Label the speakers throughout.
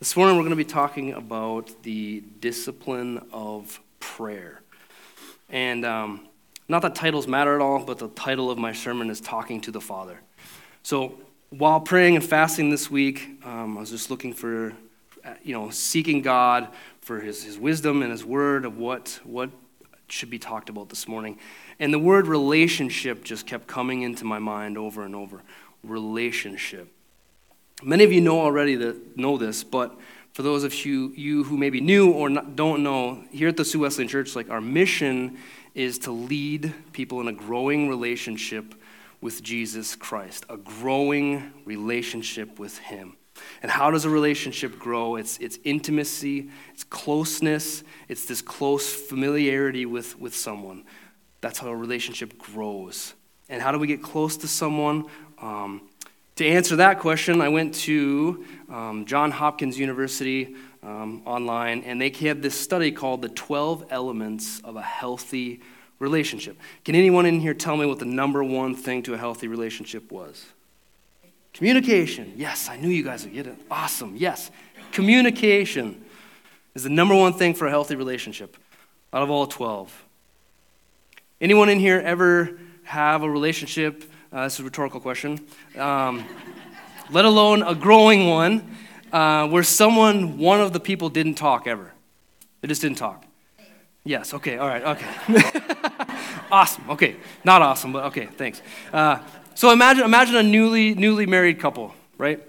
Speaker 1: This morning we're going to be talking about the discipline of prayer. And um, not that titles matter at all, but the title of my sermon is Talking to the Father. So while praying and fasting this week, um, I was just looking for, you know, seeking God for his, his wisdom and his word of what, what should be talked about this morning. And the word relationship just kept coming into my mind over and over. Relationship. Many of you know already that know this, but for those of you, you who maybe knew or not, don't know, here at the Sioux Wesleyan Church, like our mission is to lead people in a growing relationship with Jesus Christ, a growing relationship with Him. And how does a relationship grow? It's, it's intimacy, it's closeness, it's this close familiarity with, with someone. That's how a relationship grows. And how do we get close to someone? Um, to answer that question, I went to um, John Hopkins University um, online, and they had this study called The 12 Elements of a Healthy Relationship. Can anyone in here tell me what the number one thing to a healthy relationship was? Communication. Yes, I knew you guys would get it. Awesome. Yes. Communication is the number one thing for a healthy relationship out of all 12. Anyone in here ever have a relationship? Uh, this is a rhetorical question. Um, let alone a growing one uh, where someone, one of the people didn't talk ever. They just didn't talk. Yes, okay, all right, okay. awesome, okay. Not awesome, but okay, thanks. Uh, so imagine, imagine a newly, newly married couple, right?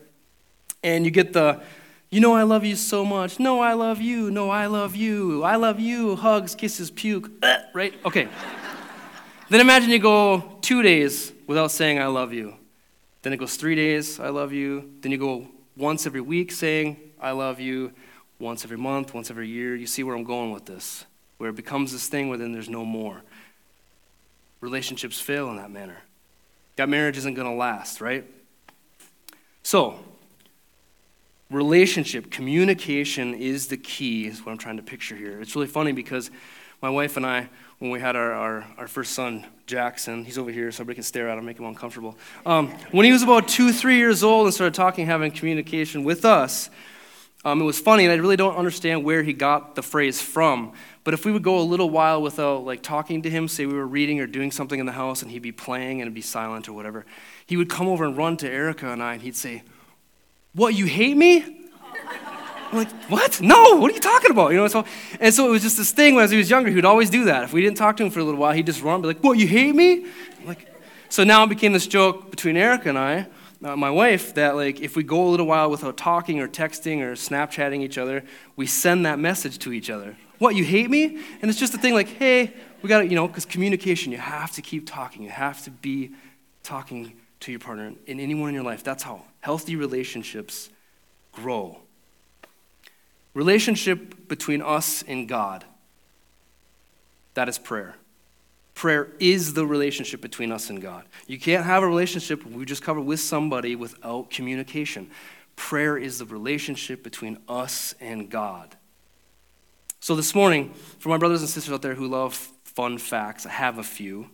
Speaker 1: And you get the, you know, I love you so much. No, I love you. No, I love you. I love you. Hugs, kisses, puke, right? Okay. Then imagine you go two days without saying, I love you. Then it goes three days, I love you. Then you go once every week saying, I love you. Once every month, once every year. You see where I'm going with this, where it becomes this thing where then there's no more. Relationships fail in that manner. That marriage isn't going to last, right? So, relationship, communication is the key, is what I'm trying to picture here. It's really funny because my wife and I, when we had our, our, our first son, Jackson, he's over here so everybody can stare at him, make him uncomfortable. Um, when he was about two, three years old and started talking, having communication with us, um, it was funny, and I really don't understand where he got the phrase from. But if we would go a little while without like talking to him, say we were reading or doing something in the house, and he'd be playing and be silent or whatever, he would come over and run to Erica and I, and he'd say, "What? You hate me?" I'm like, "What? No! What are you talking about?" You know. So and so it was just this thing when he was younger. He would always do that. If we didn't talk to him for a little while, he'd just run, be like, "What? You hate me?" Like, so now it became this joke between Erica and I uh, my wife that like if we go a little while without talking or texting or snapchatting each other we send that message to each other what you hate me and it's just a thing like hey we got to you know because communication you have to keep talking you have to be talking to your partner in anyone in your life that's how healthy relationships grow relationship between us and god that is prayer Prayer is the relationship between us and God. You can't have a relationship, we just covered, with somebody without communication. Prayer is the relationship between us and God. So, this morning, for my brothers and sisters out there who love fun facts, I have a few.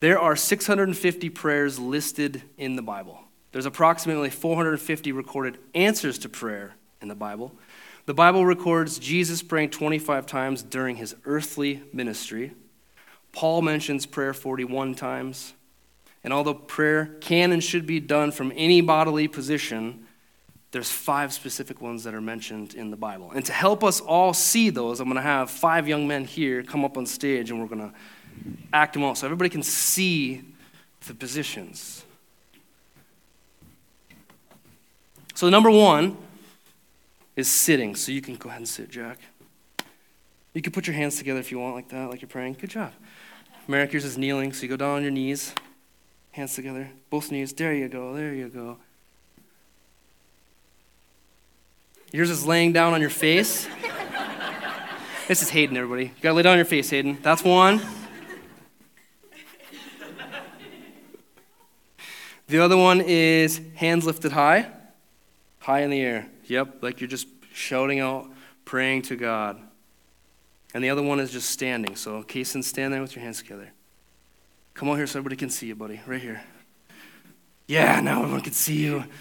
Speaker 1: There are 650 prayers listed in the Bible. There's approximately 450 recorded answers to prayer in the Bible. The Bible records Jesus praying 25 times during his earthly ministry. Paul mentions prayer 41 times. And although prayer can and should be done from any bodily position, there's five specific ones that are mentioned in the Bible. And to help us all see those, I'm going to have five young men here come up on stage and we're going to act them out so everybody can see the positions. So, number one is sitting. So, you can go ahead and sit, Jack. You can put your hands together if you want, like that, like you're praying. Good job. Merrick, yours is kneeling, so you go down on your knees, hands together, both knees. There you go, there you go. Yours is laying down on your face. this is Hayden, everybody. You gotta lay down on your face, Hayden. That's one. The other one is hands lifted high, high in the air. Yep, like you're just shouting out, praying to God. And the other one is just standing. So, Kason, stand there with your hands together. Come on here so everybody can see you, buddy. Right here. Yeah, now everyone can see you.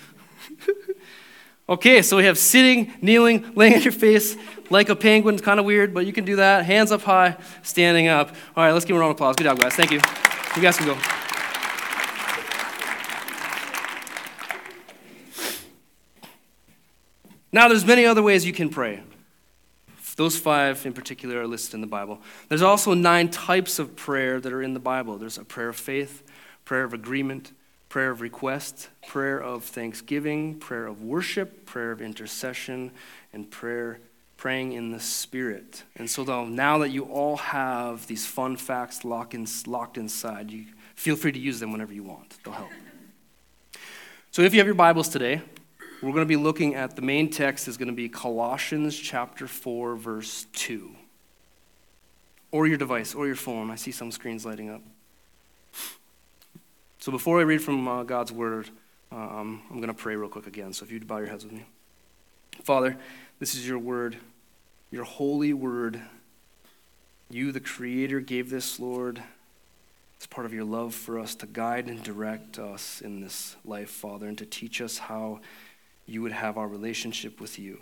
Speaker 1: Okay, so we have sitting, kneeling, laying on your face like a penguin. It's kind of weird, but you can do that. Hands up high, standing up. All right, let's give a round of applause. Good job, guys. Thank you. You guys can go. Now, there's many other ways you can pray. Those five in particular are listed in the Bible. There's also nine types of prayer that are in the Bible. There's a prayer of faith, prayer of agreement, prayer of request, prayer of thanksgiving, prayer of worship, prayer of intercession, and prayer praying in the spirit. And so now that you all have these fun facts locked, in, locked inside, you feel free to use them whenever you want. They'll help. So if you have your Bibles today, we're going to be looking at the main text is going to be Colossians chapter 4 verse 2. Or your device or your phone. I see some screens lighting up. So before I read from uh, God's word, um, I'm going to pray real quick again. So if you'd bow your heads with me. Father, this is your word, your holy word. You, the Creator, gave this, Lord. It's part of your love for us to guide and direct us in this life, Father, and to teach us how you would have our relationship with you.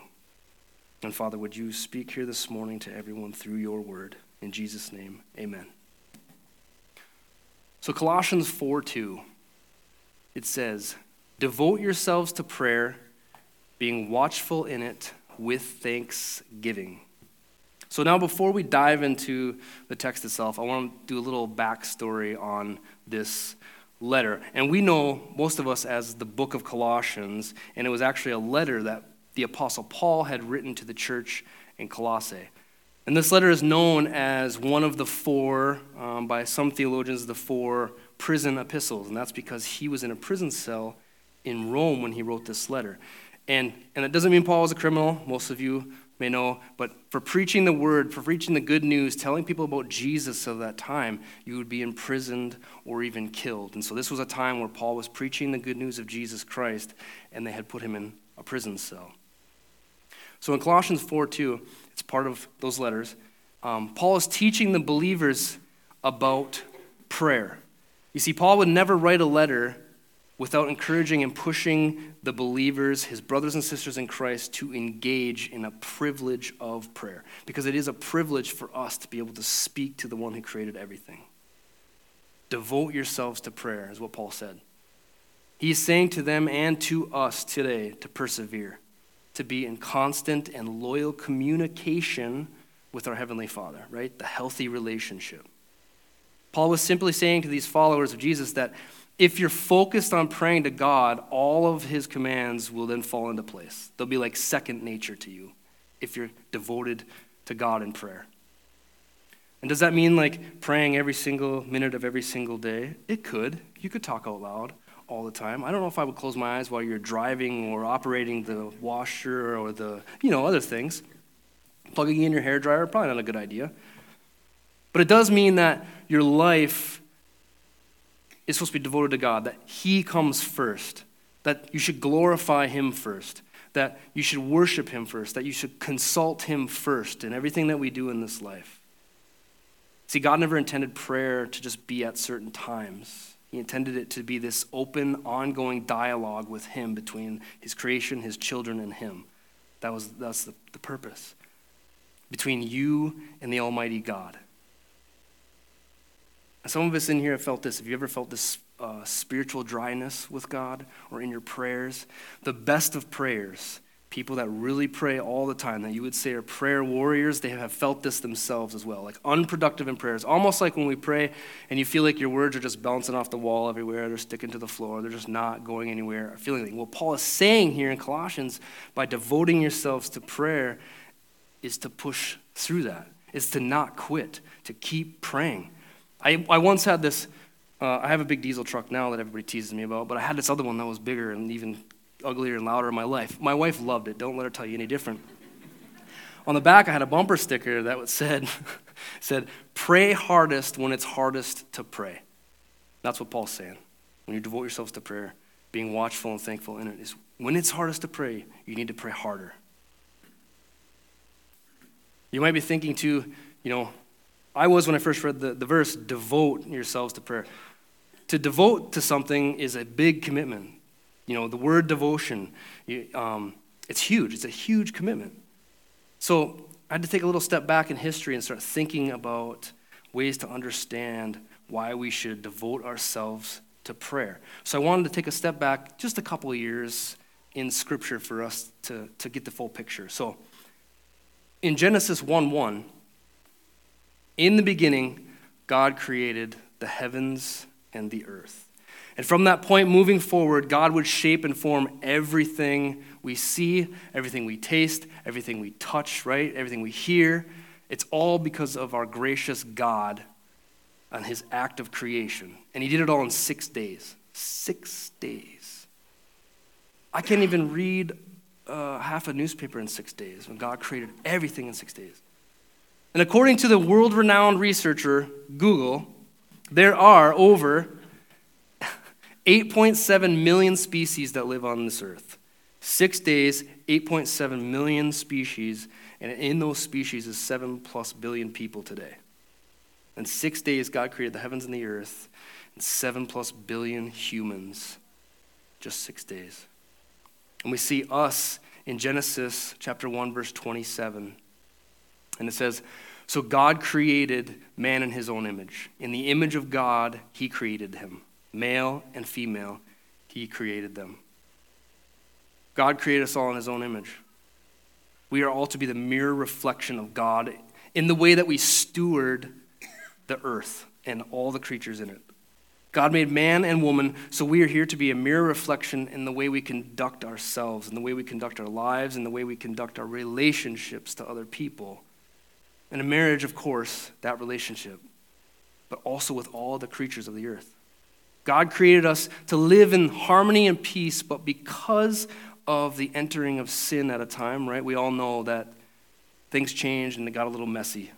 Speaker 1: And Father, would you speak here this morning to everyone through your word? In Jesus' name, amen. So, Colossians 4 2, it says, Devote yourselves to prayer, being watchful in it with thanksgiving. So, now before we dive into the text itself, I want to do a little backstory on this letter. And we know most of us as the book of Colossians, and it was actually a letter that the Apostle Paul had written to the church in Colossae. And this letter is known as one of the four, um, by some theologians, the four prison epistles. And that's because he was in a prison cell in Rome when he wrote this letter. And, and it doesn't mean Paul was a criminal. Most of you may know. But for preaching the word, for preaching the good news, telling people about Jesus of that time, you would be imprisoned or even killed. And so this was a time where Paul was preaching the good news of Jesus Christ, and they had put him in a prison cell. So in Colossians 4 2, it's part of those letters. Um, Paul is teaching the believers about prayer. You see, Paul would never write a letter without encouraging and pushing the believers, his brothers and sisters in Christ, to engage in a privilege of prayer. Because it is a privilege for us to be able to speak to the one who created everything. Devote yourselves to prayer, is what Paul said. He's saying to them and to us today to persevere to be in constant and loyal communication with our Heavenly Father, right? The healthy relationship. Paul was simply saying to these followers of Jesus that if you're focused on praying to God, all of his commands will then fall into place. They'll be like second nature to you if you're devoted to God in prayer. And does that mean like praying every single minute of every single day? It could. You could talk out loud all the time. I don't know if I would close my eyes while you're driving or operating the washer or the, you know, other things. Plugging in your hair dryer, probably not a good idea. But it does mean that your life is supposed to be devoted to God, that He comes first, that you should glorify Him first, that you should worship Him first, that you should consult Him first in everything that we do in this life. See, God never intended prayer to just be at certain times. He intended it to be this open, ongoing dialogue with Him between His creation, His children, and Him. That was that's the, the purpose. Between you and the Almighty God. And some of us in here have felt this. Have you ever felt this uh, spiritual dryness with God or in your prayers? The best of prayers people that really pray all the time, that you would say are prayer warriors, they have felt this themselves as well. Like unproductive in prayers. Almost like when we pray and you feel like your words are just bouncing off the wall everywhere, they're sticking to the floor, they're just not going anywhere feeling anything. Well, Paul is saying here in Colossians, by devoting yourselves to prayer, is to push through that, is to not quit, to keep praying. I, I once had this. Uh, I have a big diesel truck now that everybody teases me about, but I had this other one that was bigger and even uglier and louder in my life. My wife loved it. Don't let her tell you any different. On the back, I had a bumper sticker that said, said, Pray hardest when it's hardest to pray. That's what Paul's saying. When you devote yourselves to prayer, being watchful and thankful in it is when it's hardest to pray, you need to pray harder. You might be thinking too, you know, I was when I first read the, the verse, devote yourselves to prayer. To devote to something is a big commitment. You know, the word devotion, you, um, It's huge, it's a huge commitment. So I had to take a little step back in history and start thinking about ways to understand why we should devote ourselves to prayer. So I wanted to take a step back just a couple of years in Scripture for us to, to get the full picture. So in Genesis 1 1, in the beginning, God created the heavens and the earth. And from that point moving forward, God would shape and form everything we see, everything we taste, everything we touch, right? Everything we hear. It's all because of our gracious God and his act of creation. And he did it all in six days. Six days. I can't even read uh, half a newspaper in six days when God created everything in six days. And according to the world renowned researcher Google, there are over 8.7 million species that live on this earth. Six days, 8.7 million species, and in those species is 7 plus billion people today. In six days, God created the heavens and the earth, and 7 plus billion humans. Just six days. And we see us in Genesis chapter 1, verse 27. And it says, So God created man in his own image. In the image of God, he created him. Male and female, he created them. God created us all in his own image. We are all to be the mirror reflection of God in the way that we steward the earth and all the creatures in it. God made man and woman, so we are here to be a mirror reflection in the way we conduct ourselves, in the way we conduct our lives, in the way we conduct our relationships to other people. And a marriage, of course, that relationship, but also with all the creatures of the earth. God created us to live in harmony and peace, but because of the entering of sin at a time, right, we all know that things changed and it got a little messy.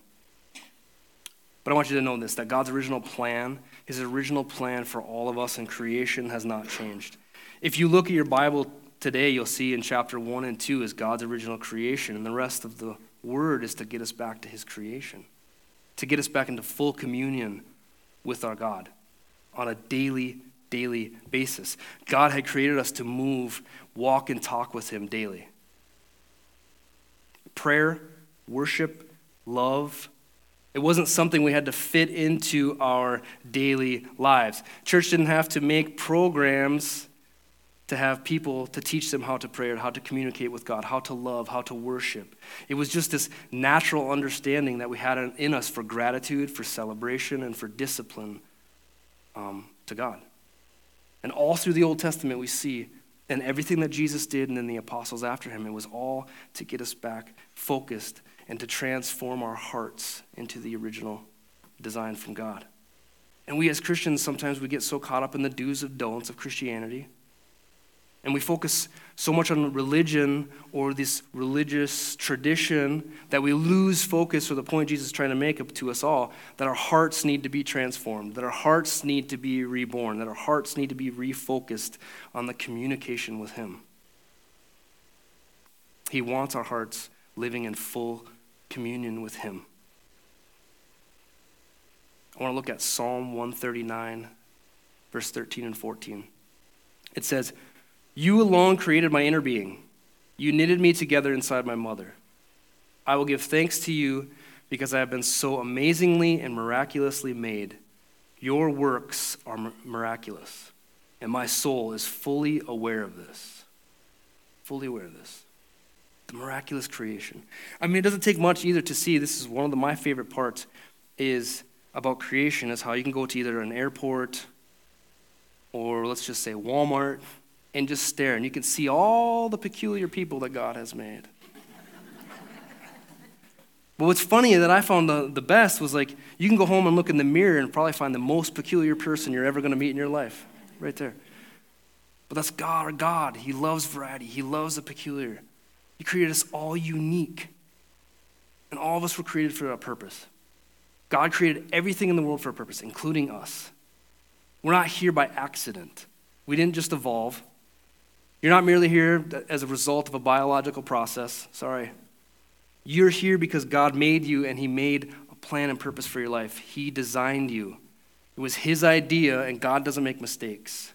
Speaker 1: But I want you to know this that God's original plan, his original plan for all of us in creation has not changed. If you look at your Bible today, you'll see in chapter 1 and 2 is God's original creation, and the rest of the word is to get us back to his creation, to get us back into full communion with our God on a daily, daily basis. God had created us to move, walk, and talk with Him daily. Prayer, worship, love, it wasn't something we had to fit into our daily lives. Church didn't have to make programs to have people to teach them how to pray or how to communicate with God, how to love, how to worship. It was just this natural understanding that we had in us for gratitude, for celebration, and for discipline um, to God. And all through the Old Testament, we see, and everything that Jesus did and then the apostles after him, it was all to get us back focused and to transform our hearts into the original design from God. And we as Christians, sometimes we get so caught up in the do's and don'ts of Christianity and we focus so much on religion or this religious tradition that we lose focus for the point Jesus is trying to make to us all that our hearts need to be transformed, that our hearts need to be reborn, that our hearts need to be refocused on the communication with Him. He wants our hearts living in full communion with Him. I want to look at Psalm 139, verse 13 and 14. It says, you alone created my inner being. You knitted me together inside my mother. I will give thanks to you because I have been so amazingly and miraculously made. Your works are miraculous, and my soul is fully aware of this. Fully aware of this. The miraculous creation. I mean, it doesn't take much either to see. This is one of the, my favorite parts is about creation is how you can go to either an airport or let's just say Walmart and just stare, and you can see all the peculiar people that God has made. but what's funny that I found the, the best was like, you can go home and look in the mirror and probably find the most peculiar person you're ever going to meet in your life, right there. But that's God, our God. He loves variety, He loves the peculiar. He created us all unique. And all of us were created for a purpose. God created everything in the world for a purpose, including us. We're not here by accident. We didn't just evolve. You're not merely here as a result of a biological process. Sorry. You're here because God made you and He made a plan and purpose for your life. He designed you. It was His idea, and God doesn't make mistakes.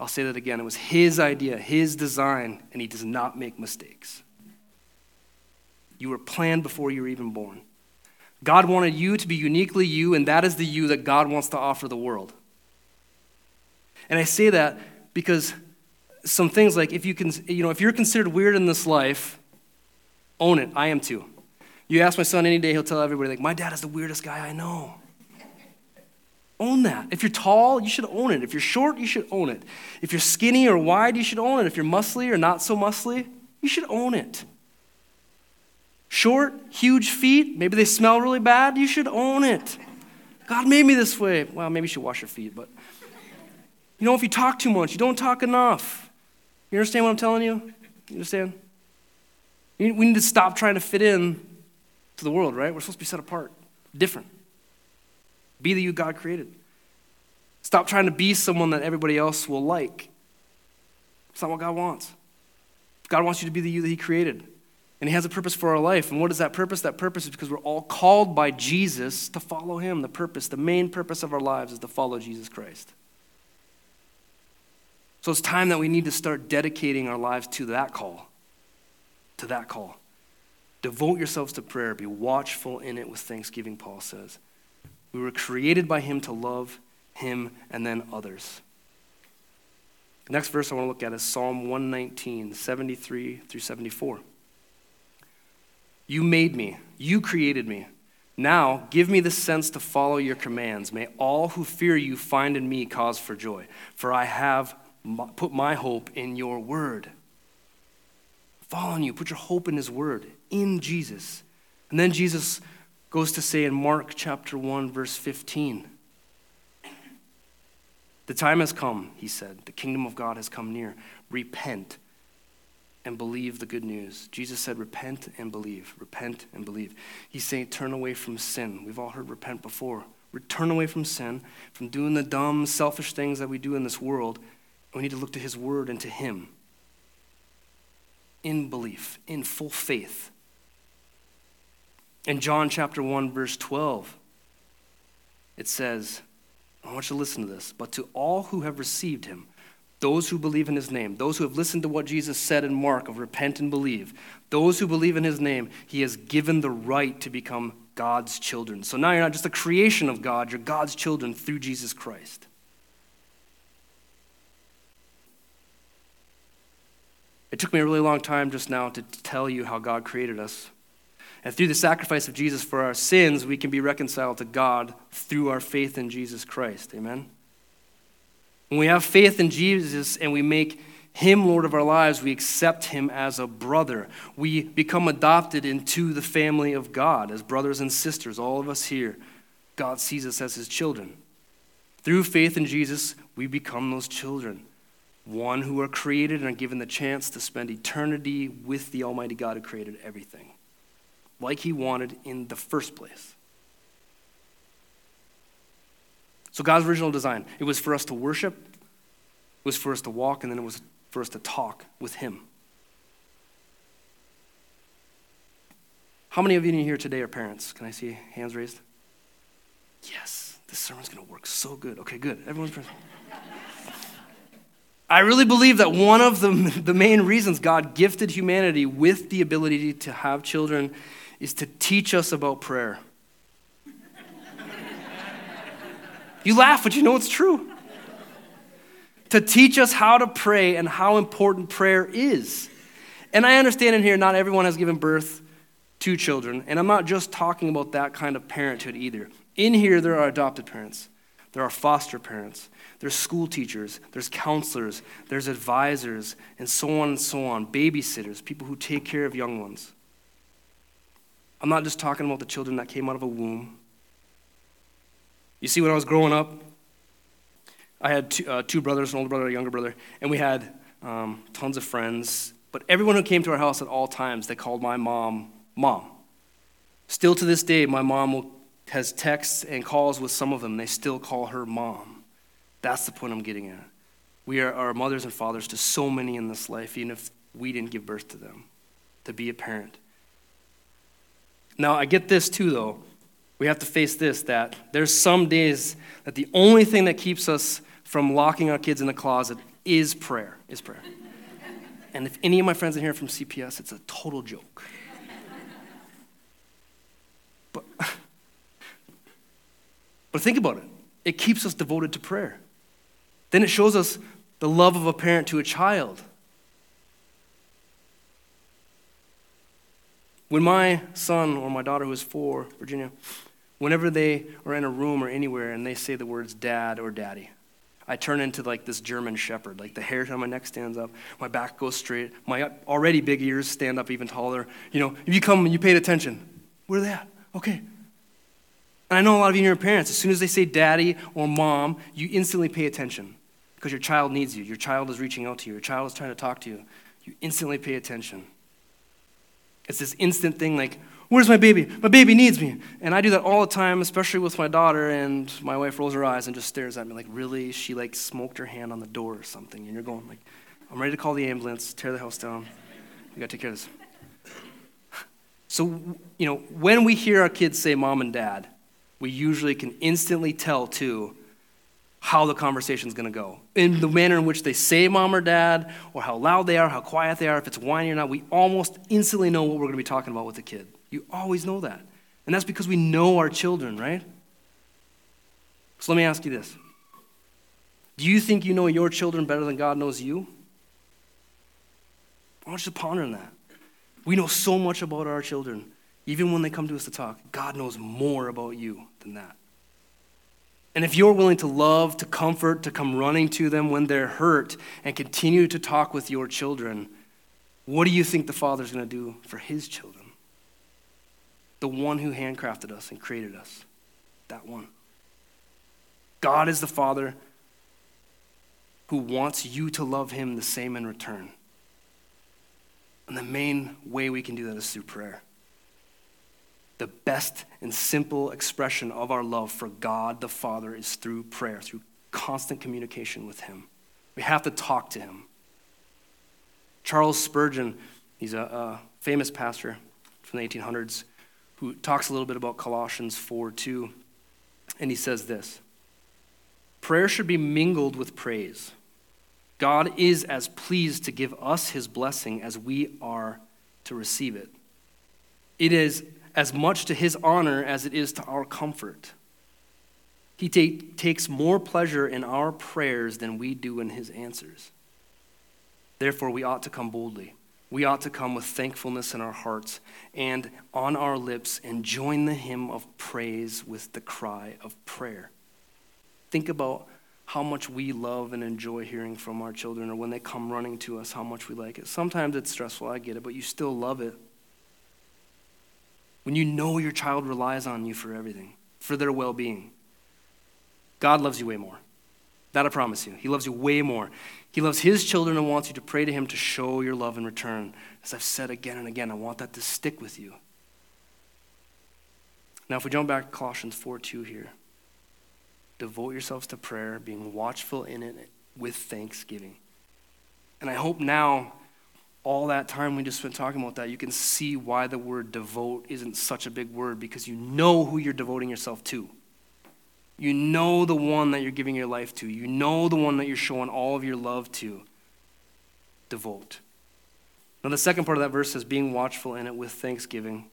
Speaker 1: I'll say that again. It was His idea, His design, and He does not make mistakes. You were planned before you were even born. God wanted you to be uniquely you, and that is the you that God wants to offer the world. And I say that because some things like if you can, you know, if you're considered weird in this life, own it. I am too. You ask my son any day, he'll tell everybody, like, my dad is the weirdest guy I know. Own that. If you're tall, you should own it. If you're short, you should own it. If you're skinny or wide, you should own it. If you're muscly or not so muscly, you should own it. Short, huge feet, maybe they smell really bad, you should own it. God made me this way. Well, maybe you should wash your feet, but you know, if you talk too much, you don't talk enough. You understand what I'm telling you? You understand? We need to stop trying to fit in to the world, right? We're supposed to be set apart, different. Be the you God created. Stop trying to be someone that everybody else will like. It's not what God wants. God wants you to be the you that He created. And He has a purpose for our life. And what is that purpose? That purpose is because we're all called by Jesus to follow Him. The purpose, the main purpose of our lives is to follow Jesus Christ. So it's time that we need to start dedicating our lives to that call. To that call. Devote yourselves to prayer. Be watchful in it with thanksgiving, Paul says. We were created by Him to love Him and then others. The next verse I want to look at is Psalm 119, 73 through 74. You made me, you created me. Now give me the sense to follow your commands. May all who fear you find in me cause for joy, for I have put my hope in your word. Fall on you, put your hope in his word, in Jesus. And then Jesus goes to say in Mark chapter 1, verse 15, The time has come, he said. The kingdom of God has come near. Repent and believe the good news. Jesus said, Repent and believe. Repent and believe. He's saying, Turn away from sin. We've all heard repent before. Turn away from sin, from doing the dumb, selfish things that we do in this world. We need to look to His Word and to Him in belief, in full faith. In John chapter 1, verse 12, it says, I want you to listen to this. But to all who have received him, those who believe in his name, those who have listened to what Jesus said in Mark of repent and believe, those who believe in his name, he has given the right to become God's children. So now you're not just a creation of God, you're God's children through Jesus Christ. It took me a really long time just now to tell you how God created us. And through the sacrifice of Jesus for our sins, we can be reconciled to God through our faith in Jesus Christ. Amen? When we have faith in Jesus and we make him Lord of our lives, we accept him as a brother. We become adopted into the family of God as brothers and sisters, all of us here. God sees us as his children. Through faith in Jesus, we become those children. One who are created and are given the chance to spend eternity with the Almighty God who created everything, like he wanted in the first place. So, God's original design, it was for us to worship, it was for us to walk, and then it was for us to talk with Him. How many of you in here today are parents? Can I see hands raised? Yes, this sermon's going to work so good. Okay, good. Everyone's present. I really believe that one of the, the main reasons God gifted humanity with the ability to have children is to teach us about prayer. You laugh, but you know it's true. To teach us how to pray and how important prayer is. And I understand in here, not everyone has given birth to children. And I'm not just talking about that kind of parenthood either. In here, there are adopted parents, there are foster parents, there's school teachers, there's counselors, there's advisors, and so on and so on, babysitters, people who take care of young ones. I'm not just talking about the children that came out of a womb. You see, when I was growing up, I had two, uh, two brothers, an older brother, a younger brother, and we had um, tons of friends. But everyone who came to our house at all times, they called my mom, Mom. Still to this day, my mom will, has texts and calls with some of them. They still call her Mom. That's the point I'm getting at. We are our mothers and fathers to so many in this life, even if we didn't give birth to them, to be a parent. Now, I get this too, though we have to face this that there's some days that the only thing that keeps us from locking our kids in the closet is prayer, is prayer. and if any of my friends in here are from CPS, it's a total joke. But think about it. It keeps us devoted to prayer. Then it shows us the love of a parent to a child. When my son or my daughter, who is four, Virginia, whenever they are in a room or anywhere and they say the words dad or daddy, I turn into like this German shepherd. Like the hair on my neck stands up, my back goes straight, my already big ears stand up even taller. You know, if you come and you paid attention, where are they at? Okay. And I know a lot of you are parents. As soon as they say daddy or mom, you instantly pay attention because your child needs you. Your child is reaching out to you. Your child is trying to talk to you. You instantly pay attention. It's this instant thing like, Where's my baby? My baby needs me. And I do that all the time, especially with my daughter, and my wife rolls her eyes and just stares at me like, really? She like smoked her hand on the door or something. And you're going like, I'm ready to call the ambulance, tear the house down. We gotta take care of this. So, you know, when we hear our kids say mom and dad, we usually can instantly tell too how the conversation is going to go. In the manner in which they say mom or dad, or how loud they are, how quiet they are, if it's whiny or not, we almost instantly know what we're going to be talking about with the kid. You always know that. And that's because we know our children, right? So let me ask you this Do you think you know your children better than God knows you? I want you ponder on that. We know so much about our children. Even when they come to us to talk, God knows more about you than that. And if you're willing to love, to comfort, to come running to them when they're hurt, and continue to talk with your children, what do you think the Father's going to do for his children? The one who handcrafted us and created us. That one. God is the Father who wants you to love him the same in return. And the main way we can do that is through prayer the best and simple expression of our love for God the Father is through prayer, through constant communication with Him. We have to talk to Him. Charles Spurgeon, he's a, a famous pastor from the 1800s who talks a little bit about Colossians 4 2, and he says this Prayer should be mingled with praise. God is as pleased to give us his blessing as we are to receive it. It is as much to his honor as it is to our comfort. He take, takes more pleasure in our prayers than we do in his answers. Therefore, we ought to come boldly. We ought to come with thankfulness in our hearts and on our lips and join the hymn of praise with the cry of prayer. Think about how much we love and enjoy hearing from our children, or when they come running to us, how much we like it. Sometimes it's stressful, I get it, but you still love it when you know your child relies on you for everything, for their well being. God loves you way more. That I promise you. He loves you way more. He loves his children and wants you to pray to him to show your love in return. As I've said again and again, I want that to stick with you. Now, if we jump back to Colossians 4 2 here, devote yourselves to prayer, being watchful in it with thanksgiving. And I hope now all that time we just spent talking about that, you can see why the word devote isn't such a big word because you know who you're devoting yourself to. You know the one that you're giving your life to. You know the one that you're showing all of your love to. Devote. Now, the second part of that verse says, being watchful in it with thanksgiving.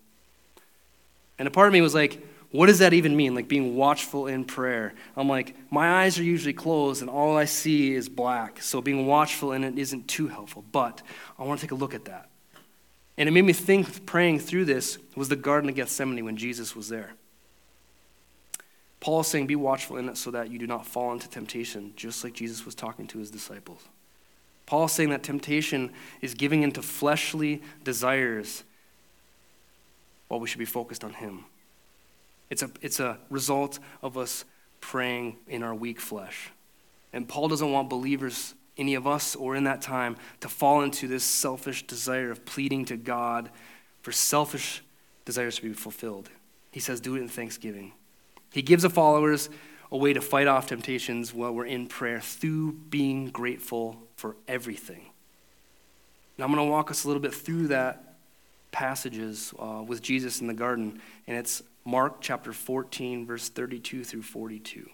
Speaker 1: And a part of me was like, what does that even mean? Like being watchful in prayer. I'm like, my eyes are usually closed and all I see is black. So being watchful in it isn't too helpful. But I want to take a look at that. And it made me think, praying through this, was the Garden of Gethsemane when Jesus was there. Paul is saying, Be watchful in it so that you do not fall into temptation, just like Jesus was talking to his disciples. Paul is saying that temptation is giving into fleshly desires while we should be focused on him. It's a, it's a result of us praying in our weak flesh. And Paul doesn't want believers, any of us or in that time, to fall into this selfish desire of pleading to God for selfish desires to be fulfilled. He says, do it in thanksgiving. He gives the followers a way to fight off temptations while we're in prayer through being grateful for everything. Now, I'm going to walk us a little bit through that passages uh, with Jesus in the garden, and it's Mark chapter 14, verse 32 through 42.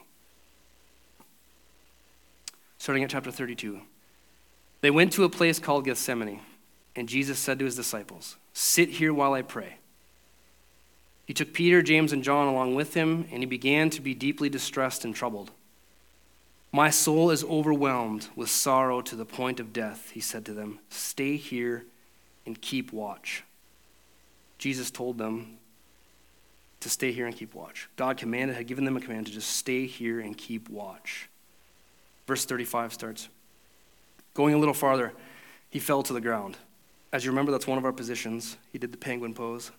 Speaker 1: Starting at chapter 32. They went to a place called Gethsemane, and Jesus said to his disciples, Sit here while I pray. He took Peter, James, and John along with him, and he began to be deeply distressed and troubled. My soul is overwhelmed with sorrow to the point of death, he said to them. Stay here and keep watch. Jesus told them to stay here and keep watch. God commanded, had given them a command to just stay here and keep watch. Verse 35 starts. Going a little farther, he fell to the ground. As you remember, that's one of our positions. He did the penguin pose.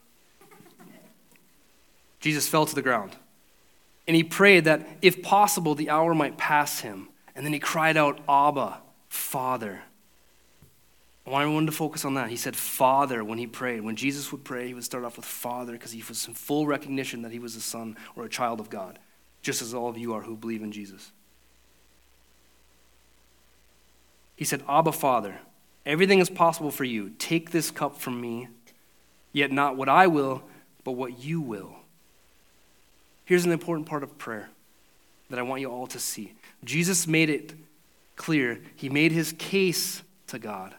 Speaker 1: Jesus fell to the ground. And he prayed that, if possible, the hour might pass him. And then he cried out, Abba, Father. I want everyone to focus on that. He said, Father, when he prayed. When Jesus would pray, he would start off with Father because he was in full recognition that he was a son or a child of God, just as all of you are who believe in Jesus. He said, Abba, Father, everything is possible for you. Take this cup from me, yet not what I will, but what you will. Here's an important part of prayer that I want you all to see. Jesus made it clear, he made his case to God.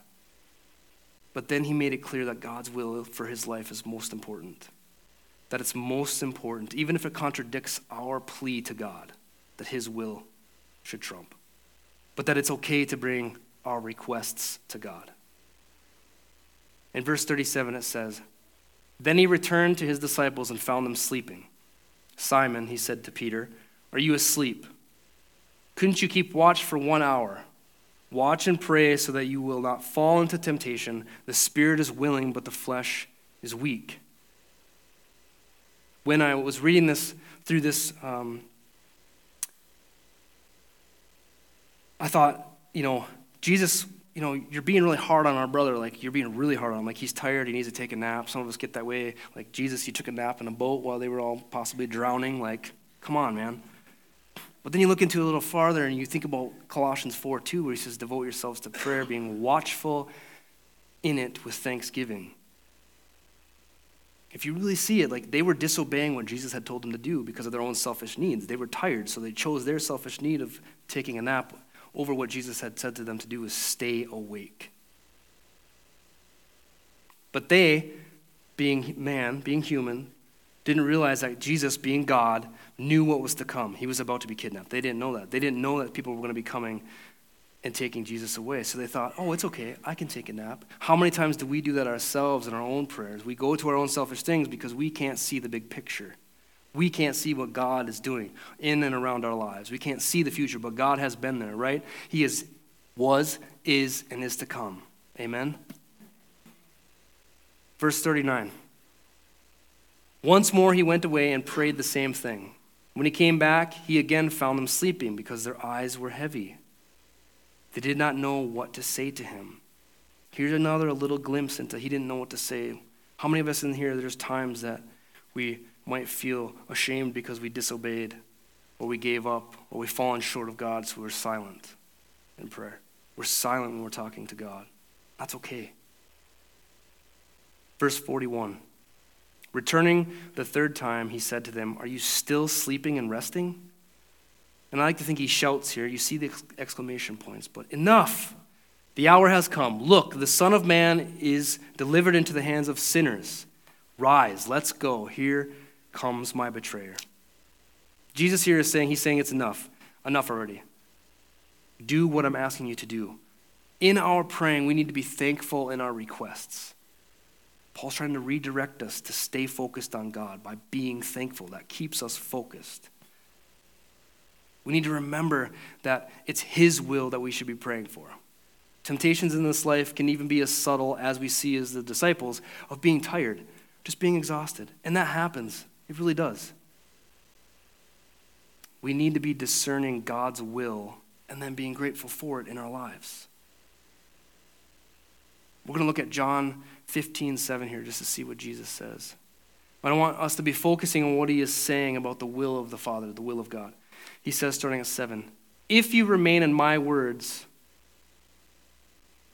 Speaker 1: But then he made it clear that God's will for his life is most important. That it's most important, even if it contradicts our plea to God, that his will should trump. But that it's okay to bring our requests to God. In verse 37, it says, Then he returned to his disciples and found them sleeping. Simon, he said to Peter, Are you asleep? Couldn't you keep watch for one hour? Watch and pray so that you will not fall into temptation. The spirit is willing, but the flesh is weak. When I was reading this through this, um, I thought, you know, Jesus, you know, you're being really hard on our brother. Like, you're being really hard on him. Like, he's tired. He needs to take a nap. Some of us get that way. Like, Jesus, he took a nap in a boat while they were all possibly drowning. Like, come on, man. But then you look into it a little farther and you think about Colossians 4 2, where he says, Devote yourselves to prayer, being watchful in it with thanksgiving. If you really see it, like they were disobeying what Jesus had told them to do because of their own selfish needs. They were tired, so they chose their selfish need of taking a nap over what Jesus had said to them to do is stay awake. But they, being man, being human, didn't realize that Jesus, being God, knew what was to come. He was about to be kidnapped. They didn't know that. They didn't know that people were going to be coming and taking Jesus away. So they thought, oh, it's okay. I can take a nap. How many times do we do that ourselves in our own prayers? We go to our own selfish things because we can't see the big picture. We can't see what God is doing in and around our lives. We can't see the future, but God has been there, right? He is, was, is, and is to come. Amen? Verse 39. Once more he went away and prayed the same thing. When he came back, he again found them sleeping because their eyes were heavy. They did not know what to say to him. Here's another little glimpse into he didn't know what to say. How many of us in here, there's times that we might feel ashamed because we disobeyed, or we gave up, or we've fallen short of God, so we're silent in prayer. We're silent when we're talking to God. That's okay. Verse 41 Returning the third time, he said to them, Are you still sleeping and resting? And I like to think he shouts here. You see the exclamation points, but enough! The hour has come. Look, the Son of Man is delivered into the hands of sinners. Rise, let's go. Here comes my betrayer. Jesus here is saying, He's saying it's enough. Enough already. Do what I'm asking you to do. In our praying, we need to be thankful in our requests. Paul's trying to redirect us to stay focused on God by being thankful. That keeps us focused. We need to remember that it's His will that we should be praying for. Temptations in this life can even be as subtle as we see as the disciples of being tired, just being exhausted. And that happens. It really does. We need to be discerning God's will and then being grateful for it in our lives. We're going to look at John 15, 7 here just to see what Jesus says. But I want us to be focusing on what he is saying about the will of the Father, the will of God. He says, starting at 7, If you remain in my words,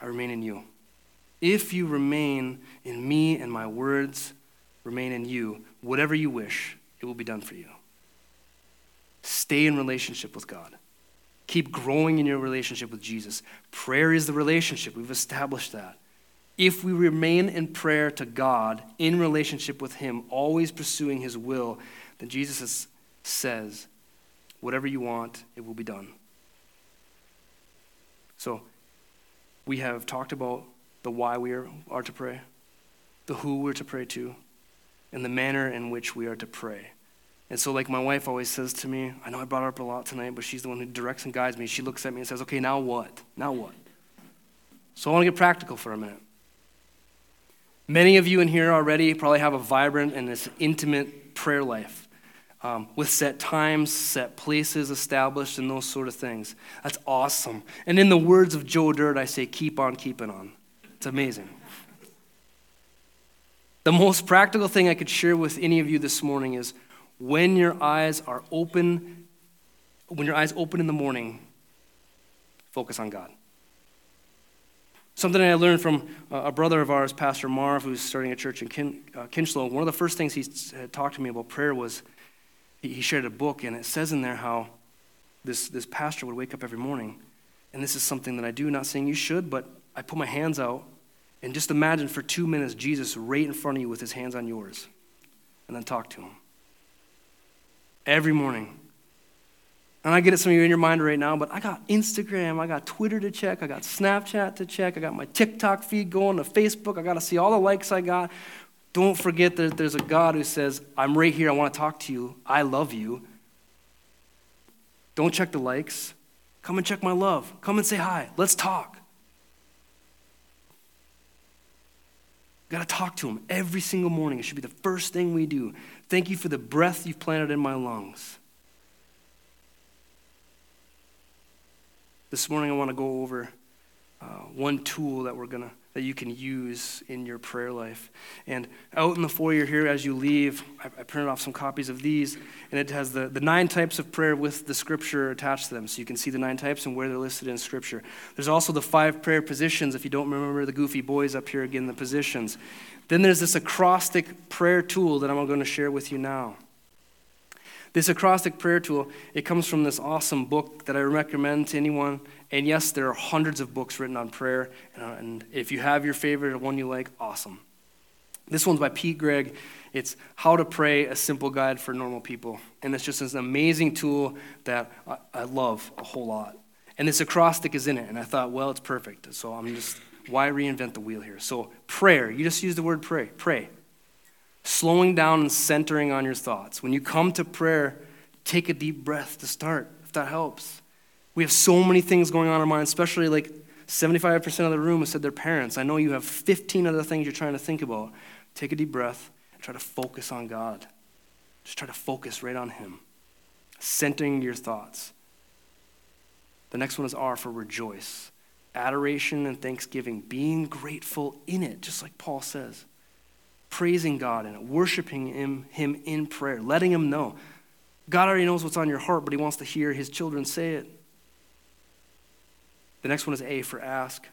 Speaker 1: I remain in you. If you remain in me and my words remain in you, whatever you wish, it will be done for you. Stay in relationship with God. Keep growing in your relationship with Jesus. Prayer is the relationship. We've established that. If we remain in prayer to God, in relationship with Him, always pursuing His will, then Jesus says, Whatever you want, it will be done. So, we have talked about the why we are, are to pray, the who we're to pray to, and the manner in which we are to pray. And so, like my wife always says to me, I know I brought her up a lot tonight, but she's the one who directs and guides me. She looks at me and says, Okay, now what? Now what? So, I want to get practical for a minute. Many of you in here already probably have a vibrant and this intimate prayer life um, with set times, set places established, and those sort of things. That's awesome. And in the words of Joe Dirt, I say, keep on keeping on. It's amazing. The most practical thing I could share with any of you this morning is when your eyes are open, when your eyes open in the morning, focus on God. Something I learned from a brother of ours, Pastor Marv, who's starting a church in Kin, uh. One of the first things he talked to me about prayer was he, he shared a book, and it says in there how this, this pastor would wake up every morning. And this is something that I do, not saying you should, but I put my hands out and just imagine for two minutes Jesus right in front of you with his hands on yours, and then talk to him. Every morning. And I get it some of you in your mind right now, but I got Instagram, I got Twitter to check, I got Snapchat to check, I got my TikTok feed going to Facebook, I got to see all the likes I got. Don't forget that there's a God who says, I'm right here, I want to talk to you, I love you. Don't check the likes. Come and check my love. Come and say hi. Let's talk. Got to talk to him every single morning. It should be the first thing we do. Thank you for the breath you've planted in my lungs. This morning, I want to go over uh, one tool that we're gonna that you can use in your prayer life. And out in the foyer here, as you leave, I, I printed off some copies of these, and it has the, the nine types of prayer with the scripture attached to them, so you can see the nine types and where they're listed in scripture. There's also the five prayer positions. If you don't remember the goofy boys up here again, the positions. Then there's this acrostic prayer tool that I'm going to share with you now. This acrostic prayer tool, it comes from this awesome book that I recommend to anyone. And yes, there are hundreds of books written on prayer. And uh, if you have your favorite, one you like, awesome. This one's by Pete Greig. It's How to Pray, a Simple Guide for Normal People. And it's just an amazing tool that I love a whole lot. And this acrostic is in it. And I thought, well, it's perfect. So I'm just, why reinvent the wheel here? So, prayer, you just use the word pray. Pray slowing down and centering on your thoughts. When you come to prayer, take a deep breath to start, if that helps. We have so many things going on in our mind, especially like 75% of the room has said their parents. I know you have 15 other things you're trying to think about. Take a deep breath and try to focus on God. Just try to focus right on Him, centering your thoughts. The next one is R for rejoice. Adoration and thanksgiving, being grateful in it, just like Paul says praising God and worshiping him, him in prayer, letting Him know. God already knows what's on your heart, but He wants to hear His children say it. The next one is A for ask.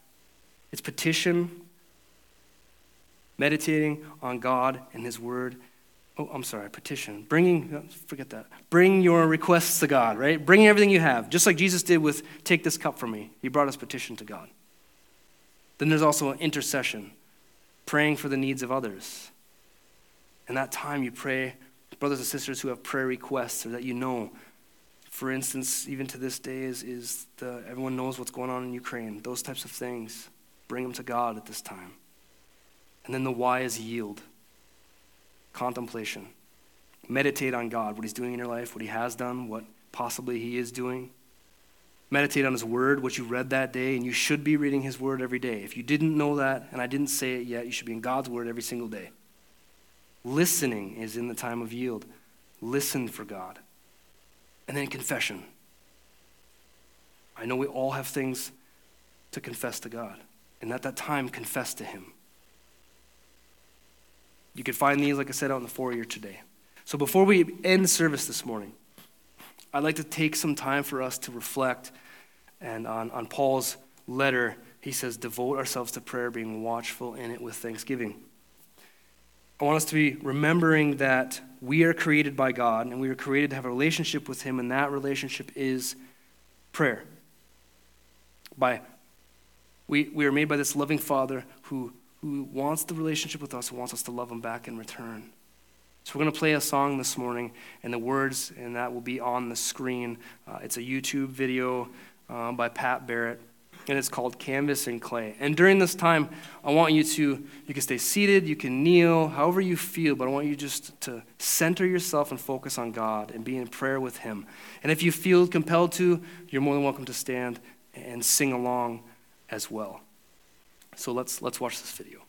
Speaker 1: It's petition, meditating on God and His Word. Oh, I'm sorry, petition. Bringing, forget that. Bring your requests to God, right? Bring everything you have, just like Jesus did with take this cup from me. He brought his petition to God. Then there's also intercession, praying for the needs of others. In that time, you pray, brothers and sisters who have prayer requests or that you know. For instance, even to this day, is, is the, everyone knows what's going on in Ukraine. Those types of things. Bring them to God at this time. And then the why is yield, contemplation. Meditate on God, what He's doing in your life, what He has done, what possibly He is doing. Meditate on His Word, what you read that day, and you should be reading His Word every day. If you didn't know that, and I didn't say it yet, you should be in God's Word every single day. Listening is in the time of yield. Listen for God. And then confession. I know we all have things to confess to God. And at that time, confess to Him. You can find these, like I said, out in the foyer today. So before we end service this morning, I'd like to take some time for us to reflect and on, on Paul's letter. He says, devote ourselves to prayer, being watchful in it with thanksgiving. I want us to be remembering that we are created by God and we are created to have a relationship with Him, and that relationship is prayer. by we, we are made by this loving Father who, who wants the relationship with us, who wants us to love him back in return. So we're going to play a song this morning, and the words, and that will be on the screen. Uh, it's a YouTube video um, by Pat Barrett, and it's called Canvas and Clay. And during this time, I want you to, you can stay seated, you can kneel, however you feel, but I want you just to center yourself and focus on God and be in prayer with Him. And if you feel compelled to, you're more than welcome to stand and sing along as well. So let's, let's watch this video.